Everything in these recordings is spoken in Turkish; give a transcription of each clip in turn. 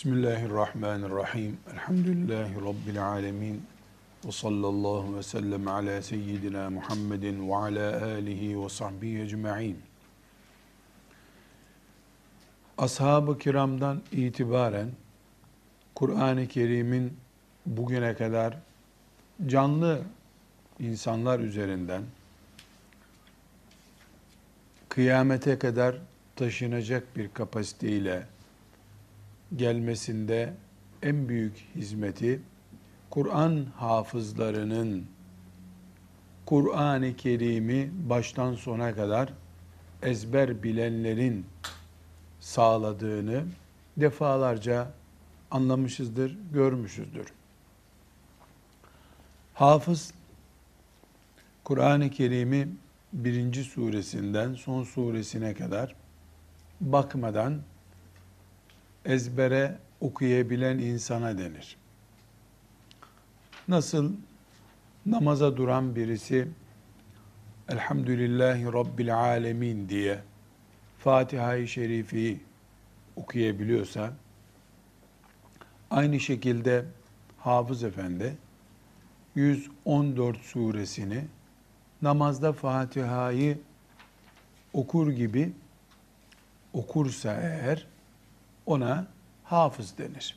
Bismillahirrahmanirrahim. Elhamdülillahi Rabbil alemin. Ve sallallahu ve sellem ala seyyidina Muhammedin ve ala alihi ve sahbihi ecma'in. Ashab-ı kiramdan itibaren Kur'an-ı Kerim'in bugüne kadar canlı insanlar üzerinden kıyamete kadar taşınacak bir kapasiteyle gelmesinde en büyük hizmeti Kur'an hafızlarının Kur'an-ı Kerim'i baştan sona kadar ezber bilenlerin sağladığını defalarca anlamışızdır, görmüşüzdür. Hafız Kur'an-ı Kerim'i birinci suresinden son suresine kadar bakmadan ezbere okuyabilen insana denir. Nasıl namaza duran birisi Elhamdülillahi Rabbil Alemin diye Fatiha-i Şerif'i okuyabiliyorsa aynı şekilde Hafız Efendi 114 suresini namazda Fatiha'yı okur gibi okursa eğer ona hafız denir.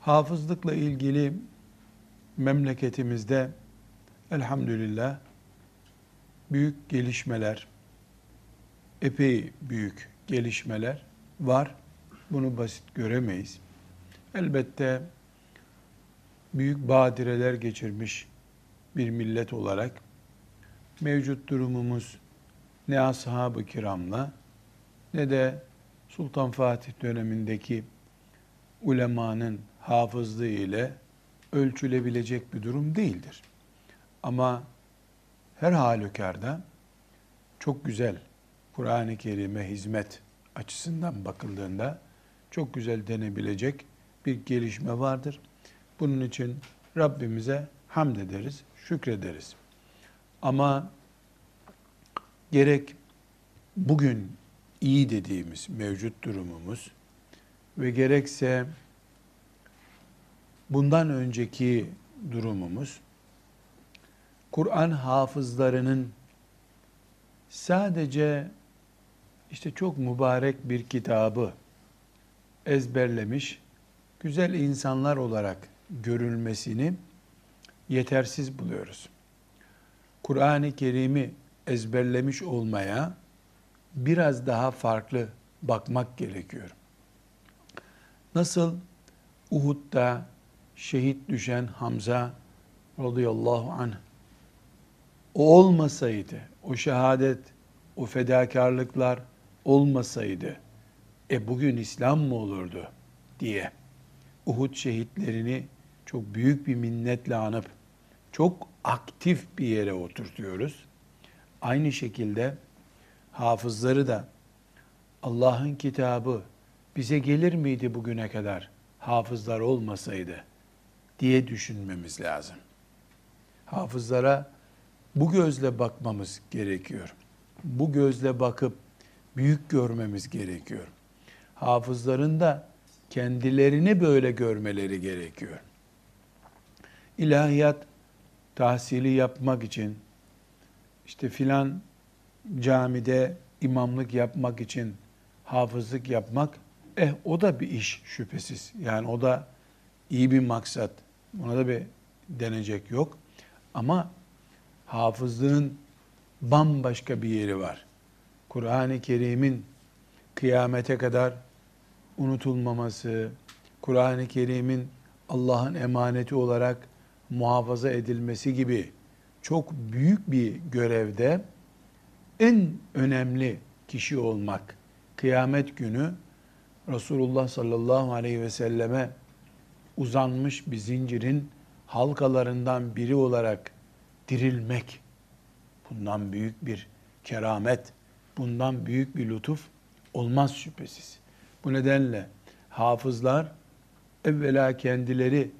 Hafızlıkla ilgili memleketimizde elhamdülillah büyük gelişmeler, epey büyük gelişmeler var. Bunu basit göremeyiz. Elbette büyük badireler geçirmiş bir millet olarak mevcut durumumuz ne ashab-ı kiramla ne de Sultan Fatih dönemindeki ulemanın hafızlığı ile ölçülebilecek bir durum değildir. Ama her halükarda çok güzel Kur'an-ı Kerim'e hizmet açısından bakıldığında çok güzel denebilecek bir gelişme vardır. Bunun için Rabbimize hamd ederiz, şükrederiz. Ama gerek bugün iyi dediğimiz mevcut durumumuz ve gerekse bundan önceki durumumuz Kur'an hafızlarının sadece işte çok mübarek bir kitabı ezberlemiş güzel insanlar olarak görülmesini yetersiz buluyoruz. Kur'an-ı Kerim'i ezberlemiş olmaya biraz daha farklı bakmak gerekiyor. Nasıl Uhud'da şehit düşen Hamza radıyallahu anh o olmasaydı, o şehadet, o fedakarlıklar olmasaydı, e bugün İslam mı olurdu diye Uhud şehitlerini çok büyük bir minnetle anıp çok aktif bir yere oturtuyoruz. Aynı şekilde hafızları da Allah'ın kitabı bize gelir miydi bugüne kadar hafızlar olmasaydı diye düşünmemiz lazım. Hafızlara bu gözle bakmamız gerekiyor. Bu gözle bakıp büyük görmemiz gerekiyor. Hafızların da kendilerini böyle görmeleri gerekiyor. İlahiyat tahsili yapmak için işte filan camide imamlık yapmak için hafızlık yapmak, eh o da bir iş şüphesiz. Yani o da iyi bir maksat. Buna da bir denecek yok. Ama hafızlığın bambaşka bir yeri var. Kur'an-ı Kerim'in kıyamete kadar unutulmaması, Kur'an-ı Kerim'in Allah'ın emaneti olarak muhafaza edilmesi gibi çok büyük bir görevde en önemli kişi olmak kıyamet günü Resulullah sallallahu aleyhi ve selleme uzanmış bir zincirin halkalarından biri olarak dirilmek bundan büyük bir keramet, bundan büyük bir lütuf olmaz şüphesiz. Bu nedenle hafızlar evvela kendileri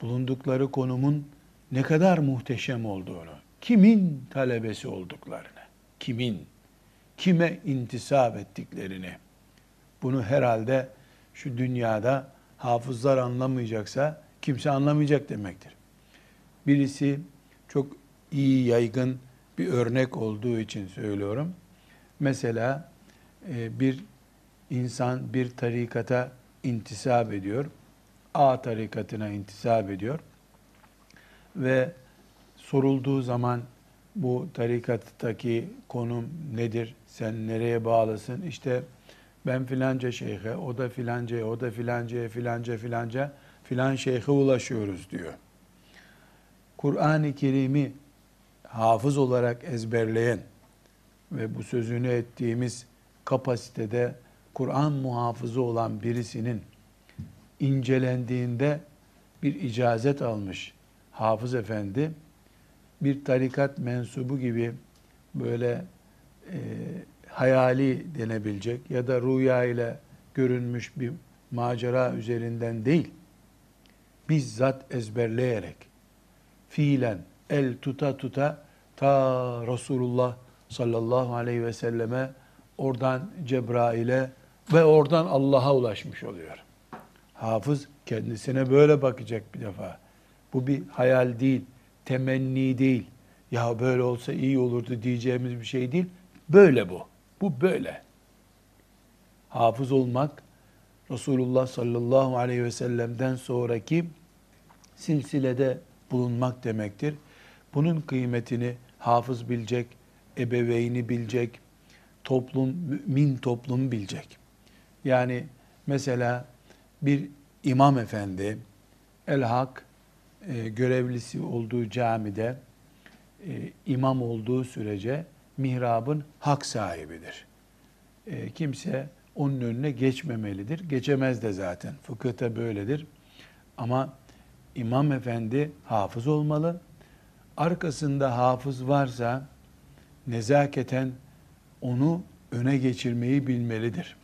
bulundukları konumun ne kadar muhteşem olduğunu, kimin talebesi olduklarını, kimin, kime intisap ettiklerini bunu herhalde şu dünyada hafızlar anlamayacaksa kimse anlamayacak demektir. Birisi çok iyi yaygın bir örnek olduğu için söylüyorum. Mesela e, bir insan bir tarikata intisap ediyor. A tarikatına intisap ediyor. Ve sorulduğu zaman bu tarikattaki konum nedir? Sen nereye bağlısın? İşte ben filanca şeyhe, o da filancaya, o da filancaya, filanca filanca filan şeyhe ulaşıyoruz diyor. Kur'an-ı Kerim'i hafız olarak ezberleyen ve bu sözünü ettiğimiz kapasitede Kur'an muhafızı olan birisinin incelendiğinde bir icazet almış hafız efendi bir tarikat mensubu gibi böyle e, hayali denebilecek ya da rüya ile görünmüş bir macera üzerinden değil, bizzat ezberleyerek, fiilen el tuta tuta ta Resulullah sallallahu aleyhi ve selleme oradan Cebrail'e ve oradan Allah'a ulaşmış oluyor. Hafız kendisine böyle bakacak bir defa. Bu bir hayal değil, temenni değil. Ya böyle olsa iyi olurdu diyeceğimiz bir şey değil. Böyle bu. Bu böyle. Hafız olmak Resulullah sallallahu aleyhi ve sellem'den sonraki silsilede bulunmak demektir. Bunun kıymetini hafız bilecek, ebeveyni bilecek, toplum, mümin toplum bilecek. Yani mesela bir imam efendi, el-hak e, görevlisi olduğu camide e, imam olduğu sürece mihrabın hak sahibidir. E, kimse onun önüne geçmemelidir. Geçemez de zaten. Fıkıhta böyledir. Ama imam efendi hafız olmalı. Arkasında hafız varsa nezaketen onu öne geçirmeyi bilmelidir.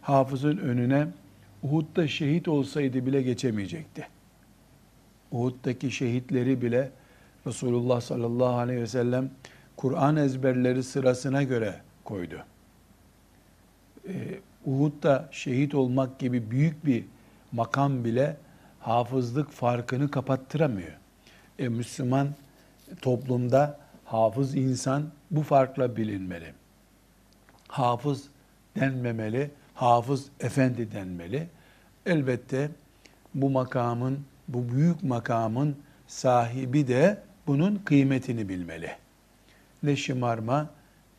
Hafızın önüne Uhud'da şehit olsaydı bile geçemeyecekti. Uhud'daki şehitleri bile Resulullah sallallahu aleyhi ve sellem Kur'an ezberleri sırasına göre koydu. Ee, Uhud'da şehit olmak gibi büyük bir makam bile hafızlık farkını kapattıramıyor. E, Müslüman toplumda hafız insan bu farkla bilinmeli. Hafız denmemeli, hafız efendi denmeli. Elbette bu makamın, bu büyük makamın sahibi de bunun kıymetini bilmeli. Ne şımarma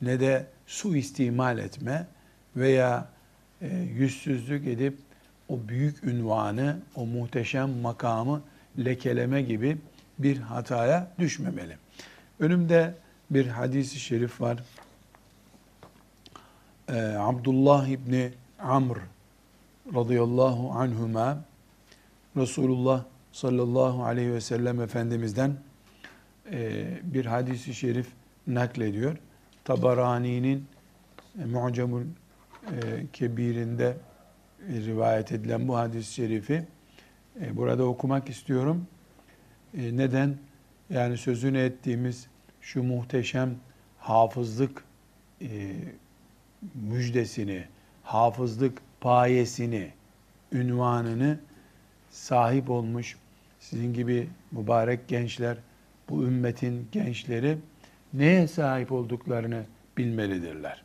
ne de suistimal etme veya e, yüzsüzlük edip o büyük ünvanı, o muhteşem makamı lekeleme gibi bir hataya düşmemeli. Önümde bir hadisi şerif var. Ee, Abdullah İbni Amr radıyallahu anhuma Resulullah sallallahu aleyhi ve sellem Efendimiz'den e, bir hadisi şerif naklediyor. Tabarani'nin e, Mu'camul e, Kebir'inde e, rivayet edilen bu hadis-i şerifi e, burada okumak istiyorum. E, neden? Yani sözünü ettiğimiz şu muhteşem hafızlık e, müjdesini, hafızlık payesini, ünvanını sahip olmuş sizin gibi mübarek gençler, bu ümmetin gençleri neye sahip olduklarını bilmelidirler.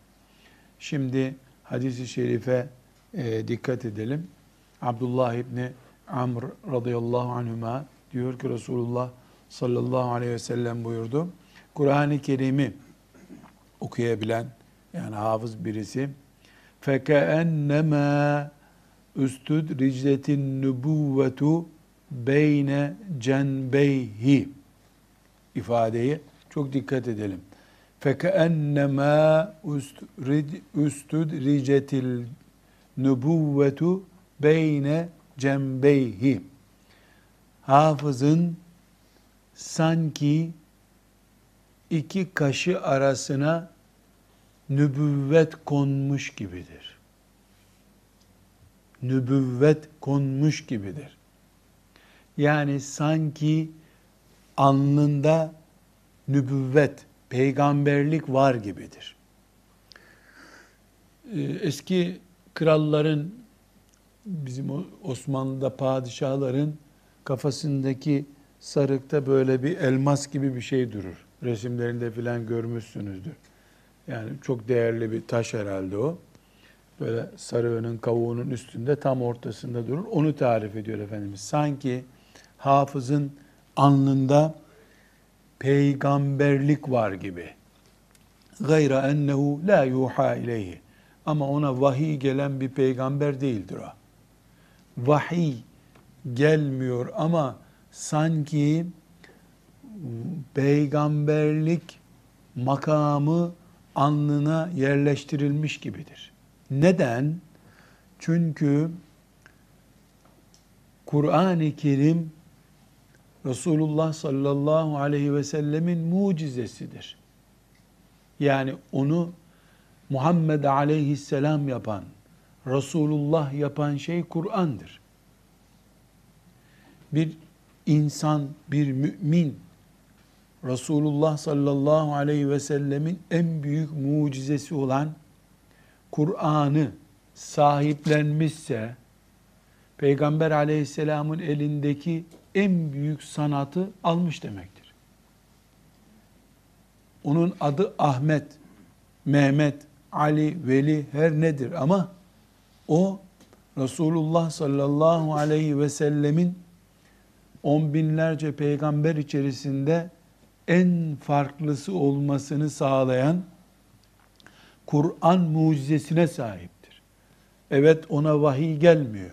Şimdi hadisi şerife e, dikkat edelim. Abdullah İbni Amr radıyallahu anhuma diyor ki Resulullah sallallahu aleyhi ve sellem buyurdu. Kur'an-ı Kerim'i okuyabilen yani hafız birisi فَكَأَنَّمَا اُسْتُدْرِجْلَتِ النُّبُوَّةُ beyne cenbeyhi ifadeyi çok dikkat edelim. Fekeennemâ üstüdricetil nübüvvetu beyne cembeyhi. Hafızın sanki iki kaşı arasına nübüvvet konmuş gibidir. Nübüvvet konmuş gibidir. Yani sanki alnında nübüvvet, peygamberlik var gibidir. Ee, eski kralların bizim Osmanlı'da padişahların kafasındaki sarıkta böyle bir elmas gibi bir şey durur. Resimlerinde filan görmüşsünüzdür. Yani çok değerli bir taş herhalde o. Böyle sarığının kavuğunun üstünde tam ortasında durur. Onu tarif ediyor Efendimiz. Sanki hafızın alnında peygamberlik var gibi. Gayra ennehu la yuha ileyhi. Ama ona vahiy gelen bir peygamber değildir o. Vahiy gelmiyor ama sanki peygamberlik makamı alnına yerleştirilmiş gibidir. Neden? Çünkü Kur'an-ı Kerim Resulullah sallallahu aleyhi ve sellemin mucizesidir. Yani onu Muhammed aleyhisselam yapan, Resulullah yapan şey Kur'an'dır. Bir insan, bir mümin, Resulullah sallallahu aleyhi ve sellemin en büyük mucizesi olan Kur'an'ı sahiplenmişse, Peygamber aleyhisselamın elindeki en büyük sanatı almış demektir. Onun adı Ahmet, Mehmet, Ali, Veli her nedir ama o Resulullah sallallahu aleyhi ve sellemin on binlerce peygamber içerisinde en farklısı olmasını sağlayan Kur'an mucizesine sahiptir. Evet ona vahiy gelmiyor.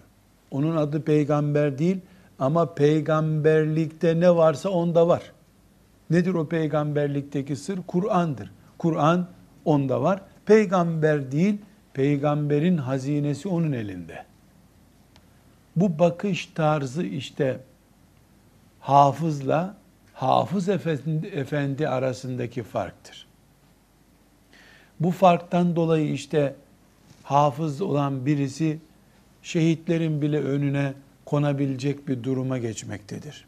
Onun adı peygamber değil ama peygamberlikte ne varsa onda var. Nedir o peygamberlikteki sır? Kur'an'dır. Kur'an onda var. Peygamber değil, peygamberin hazinesi onun elinde. Bu bakış tarzı işte hafızla hafız efendi, efendi arasındaki farktır. Bu farktan dolayı işte hafız olan birisi şehitlerin bile önüne konabilecek bir duruma geçmektedir.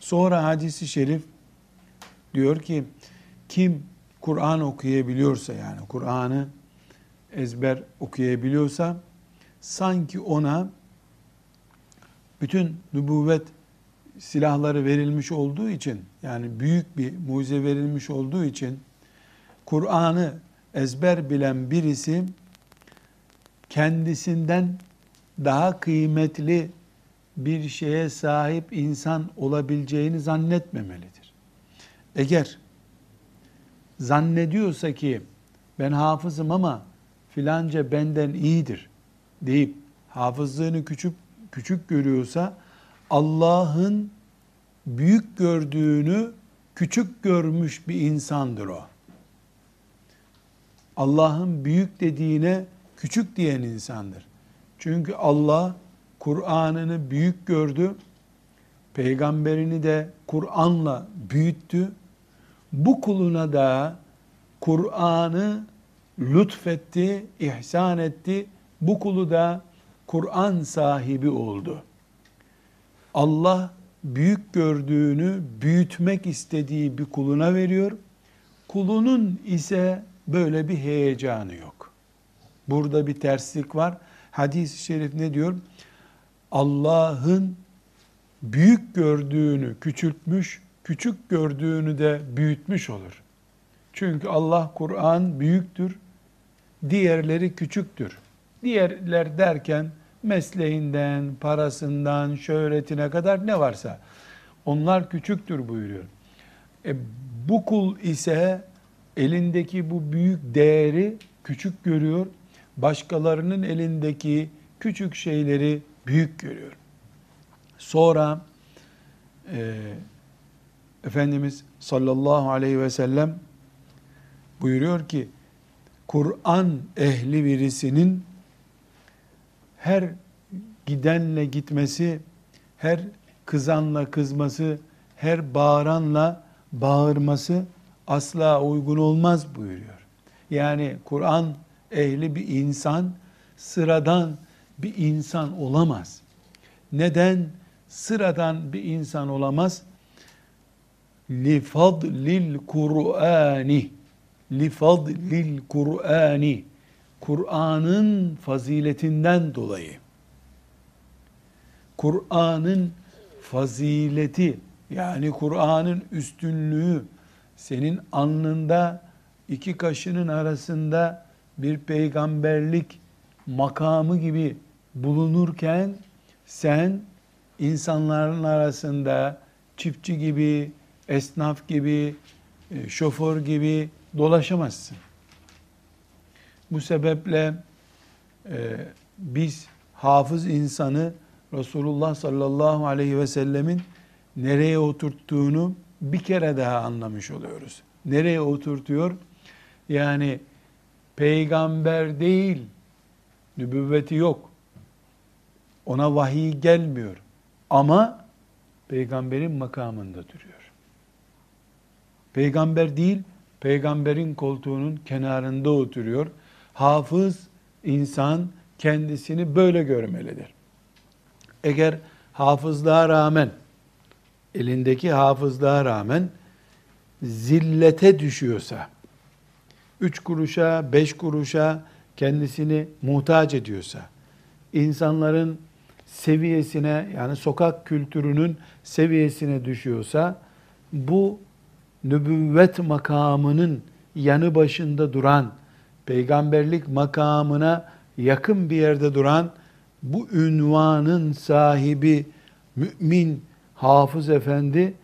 Sonra hadisi şerif diyor ki kim Kur'an okuyabiliyorsa yani Kur'an'ı ezber okuyabiliyorsa sanki ona bütün nübüvvet silahları verilmiş olduğu için yani büyük bir mucize verilmiş olduğu için Kur'an'ı ezber bilen birisi kendisinden daha kıymetli bir şeye sahip insan olabileceğini zannetmemelidir. Eğer zannediyorsa ki ben hafızım ama filanca benden iyidir deyip hafızlığını küçük küçük görüyorsa Allah'ın büyük gördüğünü küçük görmüş bir insandır o. Allah'ın büyük dediğine küçük diyen insandır. Çünkü Allah Kur'an'ını büyük gördü. Peygamberini de Kur'an'la büyüttü. Bu kuluna da Kur'an'ı lütfetti, ihsan etti. Bu kulu da Kur'an sahibi oldu. Allah büyük gördüğünü büyütmek istediği bir kuluna veriyor. Kulunun ise böyle bir heyecanı yok. Burada bir terslik var. Hadis-i şerif ne diyor? Allah'ın büyük gördüğünü küçültmüş, küçük gördüğünü de büyütmüş olur. Çünkü Allah Kur'an büyüktür, diğerleri küçüktür. Diğerler derken mesleğinden, parasından, şöhretine kadar ne varsa onlar küçüktür buyuruyor. E, bu kul ise elindeki bu büyük değeri küçük görüyor. Başkalarının elindeki küçük şeyleri büyük görüyor. Sonra e, Efendimiz sallallahu aleyhi ve sellem buyuruyor ki Kur'an ehli birisinin her gidenle gitmesi, her kızanla kızması, her bağıranla bağırması asla uygun olmaz buyuruyor. Yani Kur'an ehli bir insan sıradan bir insan olamaz. Neden sıradan bir insan olamaz? Li fadlil Kur'ani li fadlil Kur'ani Kur'an'ın faziletinden dolayı. Kur'an'ın fazileti yani Kur'an'ın üstünlüğü senin alnında iki kaşının arasında bir peygamberlik makamı gibi bulunurken sen insanların arasında çiftçi gibi, esnaf gibi, e, şoför gibi dolaşamazsın. Bu sebeple e, biz hafız insanı Resulullah sallallahu aleyhi ve sellemin nereye oturttuğunu bir kere daha anlamış oluyoruz. Nereye oturtuyor? Yani peygamber değil, nübüvveti yok. Ona vahiy gelmiyor. Ama peygamberin makamında duruyor. Peygamber değil, peygamberin koltuğunun kenarında oturuyor. Hafız insan kendisini böyle görmelidir. Eğer hafızlığa rağmen, elindeki hafızlığa rağmen zillete düşüyorsa, üç kuruşa, beş kuruşa kendisini muhtaç ediyorsa, insanların seviyesine yani sokak kültürünün seviyesine düşüyorsa bu nübüvvet makamının yanı başında duran, peygamberlik makamına yakın bir yerde duran bu ünvanın sahibi mümin hafız efendi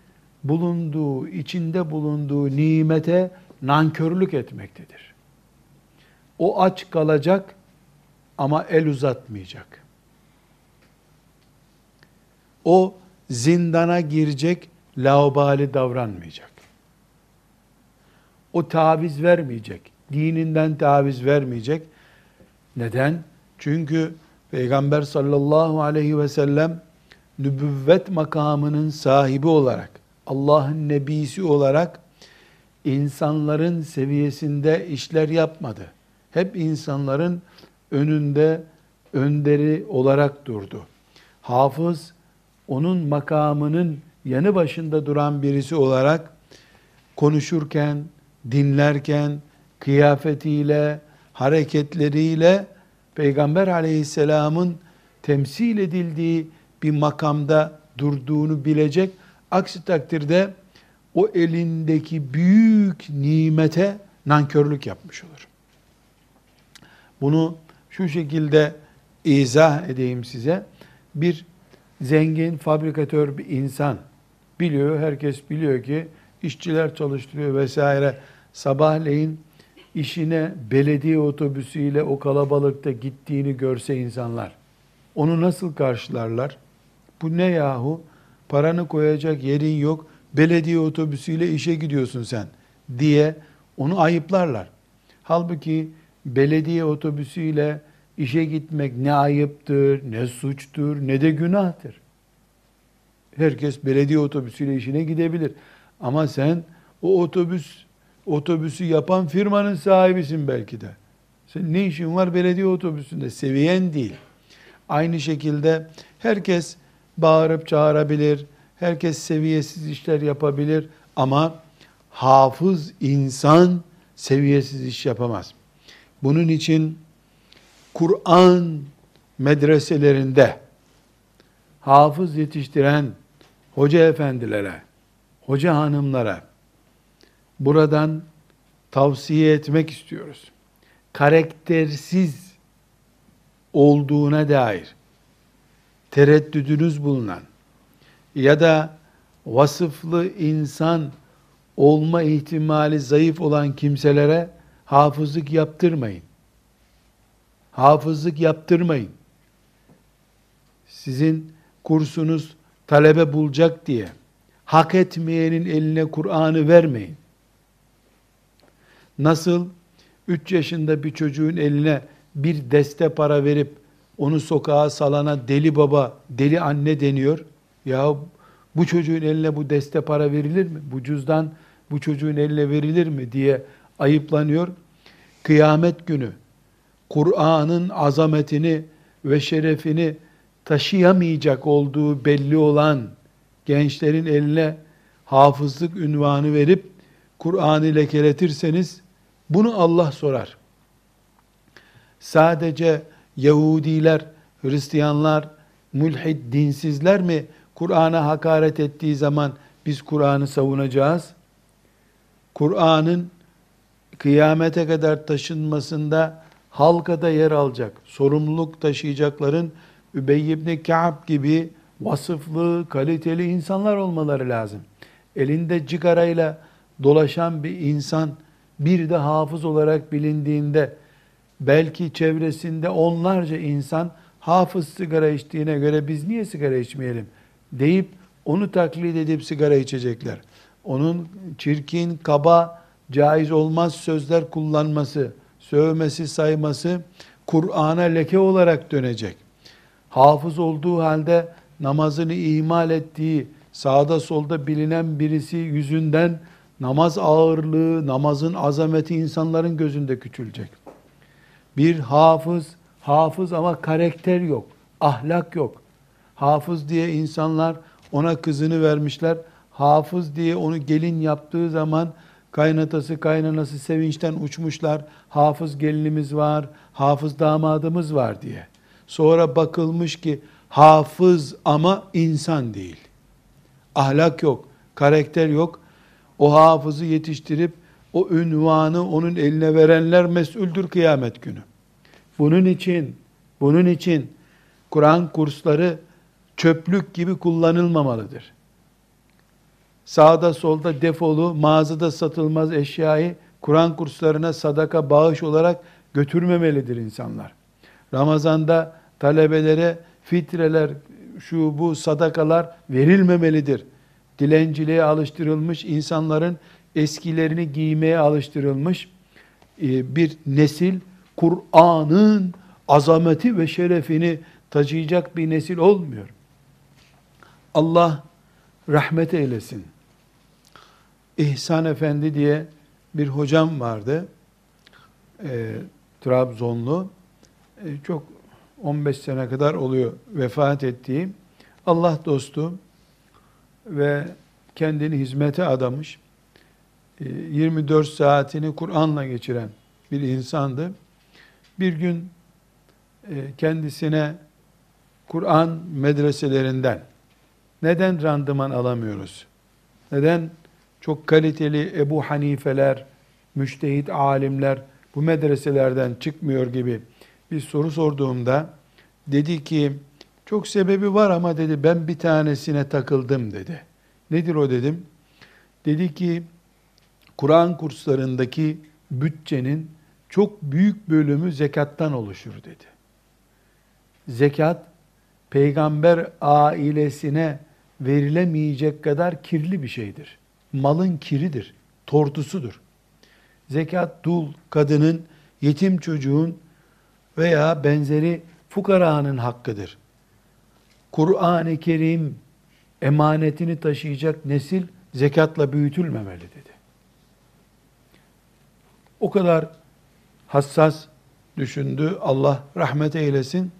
bulunduğu, içinde bulunduğu nimete nankörlük etmektedir. O aç kalacak ama el uzatmayacak. O zindana girecek, laubali davranmayacak. O taviz vermeyecek. Dininden taviz vermeyecek. Neden? Çünkü Peygamber sallallahu aleyhi ve sellem nübüvvet makamının sahibi olarak, Allah'ın nebisi olarak insanların seviyesinde işler yapmadı. Hep insanların önünde önderi olarak durdu. Hafız onun makamının yanı başında duran birisi olarak konuşurken, dinlerken, kıyafetiyle, hareketleriyle Peygamber aleyhisselamın temsil edildiği bir makamda durduğunu bilecek. Aksi takdirde o elindeki büyük nimete nankörlük yapmış olur. Bunu şu şekilde izah edeyim size. Bir zengin, fabrikatör bir insan biliyor, herkes biliyor ki işçiler çalıştırıyor vesaire. Sabahleyin işine belediye otobüsüyle o kalabalıkta gittiğini görse insanlar onu nasıl karşılarlar? Bu ne yahu? Paranı koyacak yerin yok. Belediye otobüsüyle işe gidiyorsun sen diye onu ayıplarlar. Halbuki belediye otobüsüyle işe gitmek ne ayıptır, ne suçtur, ne de günahtır. Herkes belediye otobüsüyle işine gidebilir. Ama sen o otobüs otobüsü yapan firmanın sahibisin belki de. Sen ne işin var belediye otobüsünde? Seviyen değil. Aynı şekilde herkes bağırıp çağırabilir, herkes seviyesiz işler yapabilir ama hafız insan seviyesiz iş yapamaz. Bunun için Kur'an medreselerinde hafız yetiştiren hoca efendilere, hoca hanımlara buradan tavsiye etmek istiyoruz. Karaktersiz olduğuna dair tereddüdünüz bulunan ya da vasıflı insan olma ihtimali zayıf olan kimselere hafızlık yaptırmayın. Hafızlık yaptırmayın. Sizin kursunuz talebe bulacak diye hak etmeyenin eline Kur'an'ı vermeyin. Nasıl 3 yaşında bir çocuğun eline bir deste para verip onu sokağa salana deli baba, deli anne deniyor. Ya bu çocuğun eline bu deste para verilir mi? Bu cüzdan bu çocuğun eline verilir mi diye ayıplanıyor. Kıyamet günü Kur'an'ın azametini ve şerefini taşıyamayacak olduğu belli olan gençlerin eline hafızlık ünvanı verip Kur'an'ı lekeletirseniz bunu Allah sorar. sadece Yahudiler, Hristiyanlar, mülhid, dinsizler mi Kur'an'a hakaret ettiği zaman biz Kur'an'ı savunacağız? Kur'an'ın kıyamete kadar taşınmasında halkada yer alacak, sorumluluk taşıyacakların Übey ibn Ka'b gibi vasıflı, kaliteli insanlar olmaları lazım. Elinde cigarayla dolaşan bir insan bir de hafız olarak bilindiğinde belki çevresinde onlarca insan hafız sigara içtiğine göre biz niye sigara içmeyelim deyip onu taklit edip sigara içecekler. Onun çirkin, kaba, caiz olmaz sözler kullanması, sövmesi, sayması Kur'an'a leke olarak dönecek. Hafız olduğu halde namazını ihmal ettiği, sağda solda bilinen birisi yüzünden namaz ağırlığı, namazın azameti insanların gözünde küçülecek. Bir hafız, hafız ama karakter yok, ahlak yok. Hafız diye insanlar ona kızını vermişler. Hafız diye onu gelin yaptığı zaman kaynatası kaynanası sevinçten uçmuşlar. Hafız gelinimiz var, hafız damadımız var diye. Sonra bakılmış ki hafız ama insan değil. Ahlak yok, karakter yok. O hafızı yetiştirip o ünvanı onun eline verenler mesuldür kıyamet günü. Bunun için, bunun için Kur'an kursları çöplük gibi kullanılmamalıdır. Sağda solda defolu, mağazada satılmaz eşyayı Kur'an kurslarına sadaka bağış olarak götürmemelidir insanlar. Ramazanda talebelere fitreler, şu bu sadakalar verilmemelidir. Dilenciliğe alıştırılmış insanların eskilerini giymeye alıştırılmış e, bir nesil Kur'an'ın azameti ve şerefini taşıyacak bir nesil olmuyor. Allah rahmet eylesin. İhsan Efendi diye bir hocam vardı. E, Trabzonlu. E, çok 15 sene kadar oluyor vefat ettiği. Allah dostu ve kendini hizmete adamış. 24 e, saatini Kur'an'la geçiren bir insandı. Bir gün e, kendisine Kur'an medreselerinden neden randıman alamıyoruz? Neden çok kaliteli Ebu Hanifeler, müştehit alimler bu medreselerden çıkmıyor gibi bir soru sorduğumda dedi ki çok sebebi var ama dedi ben bir tanesine takıldım dedi. Nedir o dedim? Dedi ki Kur'an kurslarındaki bütçenin çok büyük bölümü zekattan oluşur dedi. Zekat peygamber ailesine verilemeyecek kadar kirli bir şeydir. Malın kiridir, tortusudur. Zekat dul kadının, yetim çocuğun veya benzeri fukaranın hakkıdır. Kur'an-ı Kerim emanetini taşıyacak nesil zekatla büyütülmemeli dedi. O kadar hassas düşündü. Allah rahmet eylesin.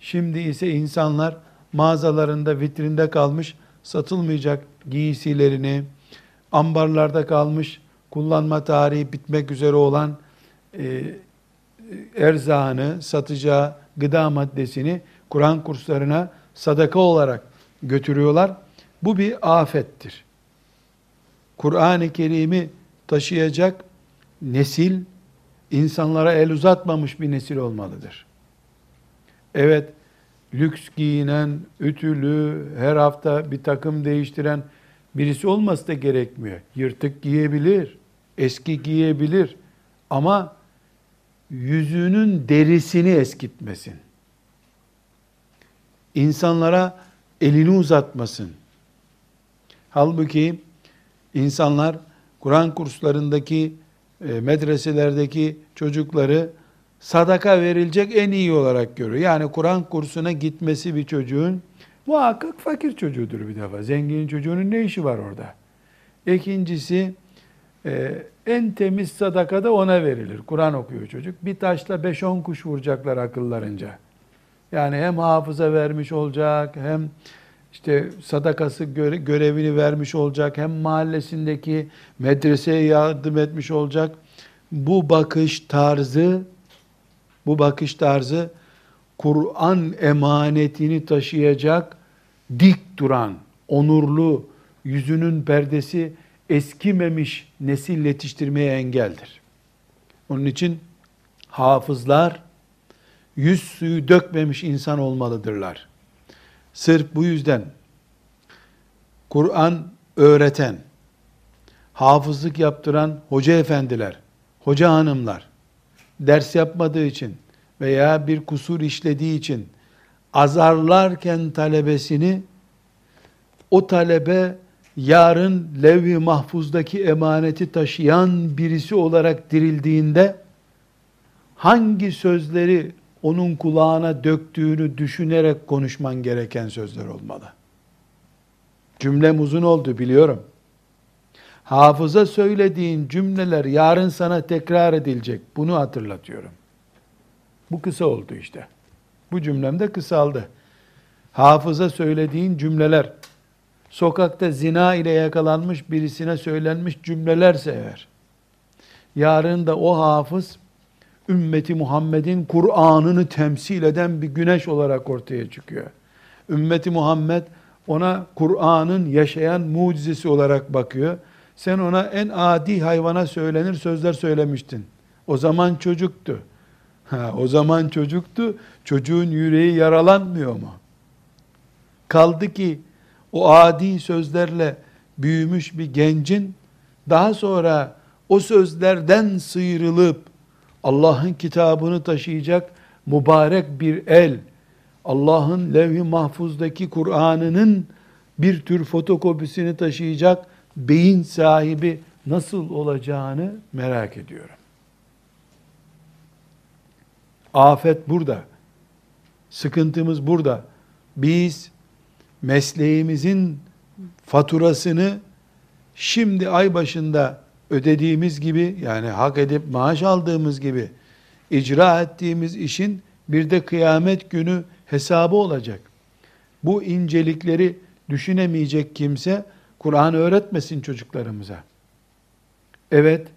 Şimdi ise insanlar mağazalarında vitrinde kalmış satılmayacak giysilerini, ambarlarda kalmış kullanma tarihi bitmek üzere olan e, erzağını, satacağı gıda maddesini Kur'an kurslarına sadaka olarak götürüyorlar. Bu bir afettir. Kur'an-ı Kerim'i taşıyacak nesil insanlara el uzatmamış bir nesil olmalıdır. Evet, lüks giyinen, ütülü, her hafta bir takım değiştiren birisi olması da gerekmiyor. Yırtık giyebilir, eski giyebilir ama yüzünün derisini eskitmesin. İnsanlara elini uzatmasın. Halbuki insanlar Kur'an kurslarındaki, e, medreselerdeki çocukları sadaka verilecek en iyi olarak görüyor. Yani Kur'an kursuna gitmesi bir çocuğun muhakkak fakir çocuğudur bir defa. Zengin çocuğunun ne işi var orada? İkincisi e, en temiz sadaka da ona verilir. Kur'an okuyor çocuk. Bir taşla 5-10 kuş vuracaklar akıllarınca. Yani hem hafıza vermiş olacak, hem işte sadakası görevini vermiş olacak, hem mahallesindeki medreseye yardım etmiş olacak. Bu bakış tarzı bu bakış tarzı Kur'an emanetini taşıyacak dik duran, onurlu, yüzünün perdesi eskimemiş nesil yetiştirmeye engeldir. Onun için hafızlar yüz suyu dökmemiş insan olmalıdırlar. Sırf bu yüzden Kur'an öğreten, hafızlık yaptıran hoca efendiler, hoca hanımlar, ders yapmadığı için veya bir kusur işlediği için azarlarken talebesini o talebe yarın levh-i mahfuzdaki emaneti taşıyan birisi olarak dirildiğinde hangi sözleri onun kulağına döktüğünü düşünerek konuşman gereken sözler olmalı. Cümlem uzun oldu biliyorum. Hafıza söylediğin cümleler yarın sana tekrar edilecek. Bunu hatırlatıyorum. Bu kısa oldu işte. Bu cümlem de kısaldı. Hafıza söylediğin cümleler, sokakta zina ile yakalanmış birisine söylenmiş cümlelerse eğer, yarın da o hafız, ümmeti Muhammed'in Kur'an'ını temsil eden bir güneş olarak ortaya çıkıyor. Ümmeti Muhammed ona Kur'an'ın yaşayan mucizesi olarak bakıyor. Sen ona en adi hayvana söylenir sözler söylemiştin. O zaman çocuktu. Ha, o zaman çocuktu. Çocuğun yüreği yaralanmıyor mu? Kaldı ki o adi sözlerle büyümüş bir gencin daha sonra o sözlerden sıyrılıp Allah'ın kitabını taşıyacak mübarek bir el, Allah'ın levh-i mahfuzdaki Kur'an'ının bir tür fotokopisini taşıyacak beyin sahibi nasıl olacağını merak ediyorum. Afet burada. Sıkıntımız burada. Biz mesleğimizin faturasını şimdi ay başında ödediğimiz gibi yani hak edip maaş aldığımız gibi icra ettiğimiz işin bir de kıyamet günü hesabı olacak. Bu incelikleri düşünemeyecek kimse Kur'an öğretmesin çocuklarımıza. Evet,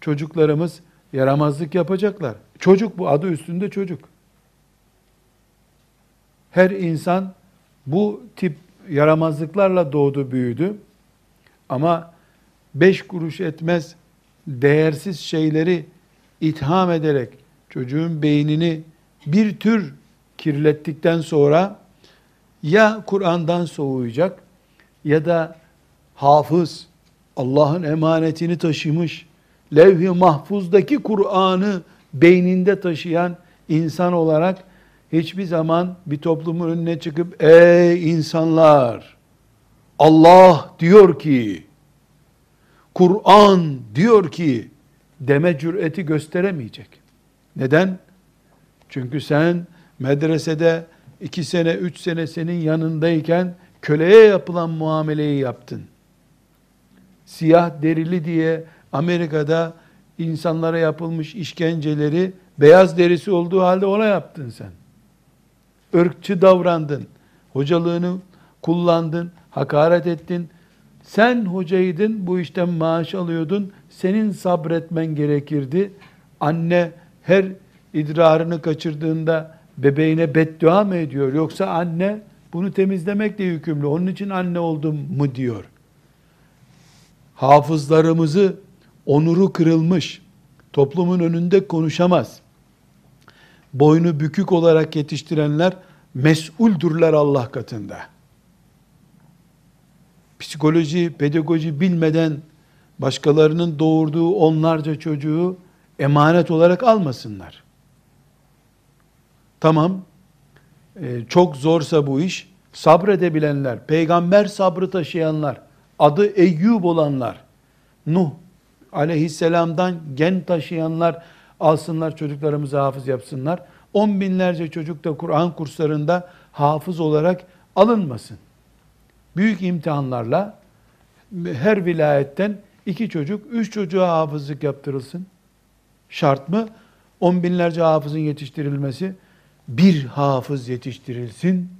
çocuklarımız yaramazlık yapacaklar. Çocuk bu adı üstünde çocuk. Her insan bu tip yaramazlıklarla doğdu, büyüdü. Ama beş kuruş etmez değersiz şeyleri itham ederek çocuğun beynini bir tür kirlettikten sonra ya Kur'an'dan soğuyacak ya da hafız Allah'ın emanetini taşımış levh-i mahfuzdaki Kur'an'ı beyninde taşıyan insan olarak hiçbir zaman bir toplumun önüne çıkıp ey insanlar Allah diyor ki Kur'an diyor ki deme cüreti gösteremeyecek. Neden? Çünkü sen medresede iki sene, üç sene senin yanındayken köleye yapılan muameleyi yaptın. Siyah derili diye Amerika'da insanlara yapılmış işkenceleri beyaz derisi olduğu halde ona yaptın sen. Irkçı davrandın. Hocalığını kullandın, hakaret ettin. Sen hocaydın, bu işten maaş alıyordun. Senin sabretmen gerekirdi. Anne her idrarını kaçırdığında bebeğine beddua mı ediyor? Yoksa anne bunu temizlemekle yükümlü. Onun için anne oldum mu diyor. Hafızlarımızı onuru kırılmış, toplumun önünde konuşamaz. Boynu bükük olarak yetiştirenler mesuldürler Allah katında. Psikoloji, pedagoji bilmeden başkalarının doğurduğu onlarca çocuğu emanet olarak almasınlar. Tamam, e, çok zorsa bu iş, sabredebilenler, peygamber sabrı taşıyanlar, adı Eyyub olanlar, Nuh aleyhisselamdan gen taşıyanlar alsınlar çocuklarımızı hafız yapsınlar. On binlerce çocuk da Kur'an kurslarında hafız olarak alınmasın. Büyük imtihanlarla her vilayetten iki çocuk, üç çocuğa hafızlık yaptırılsın. Şart mı? On binlerce hafızın yetiştirilmesi, bir hafız yetiştirilsin.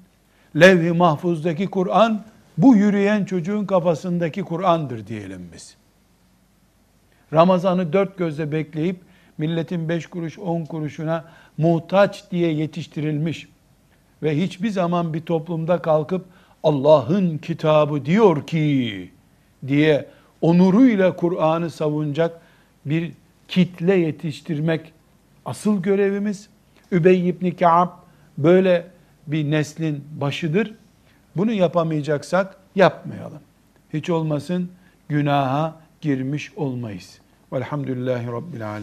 Levh-i mahfuzdaki Kur'an, bu yürüyen çocuğun kafasındaki Kur'an'dır diyelim biz. Ramazan'ı dört gözle bekleyip milletin beş kuruş, on kuruşuna muhtaç diye yetiştirilmiş ve hiçbir zaman bir toplumda kalkıp Allah'ın kitabı diyor ki diye onuruyla Kur'an'ı savunacak bir kitle yetiştirmek asıl görevimiz. Übey ibn Ka'b böyle bir neslin başıdır. Bunu yapamayacaksak yapmayalım. Hiç olmasın günaha girmiş olmayız. Velhamdülillahi Rabbil Alemin.